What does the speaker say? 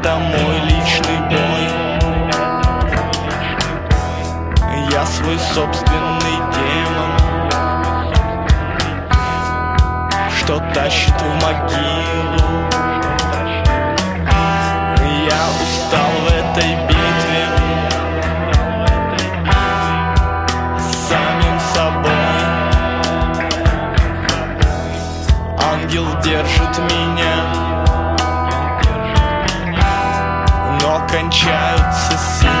Это мой личный бой. Я свой собственный демон Что тащит в могилу. Я устал в этой битве самим собой. Ангел держит меня кончаются силы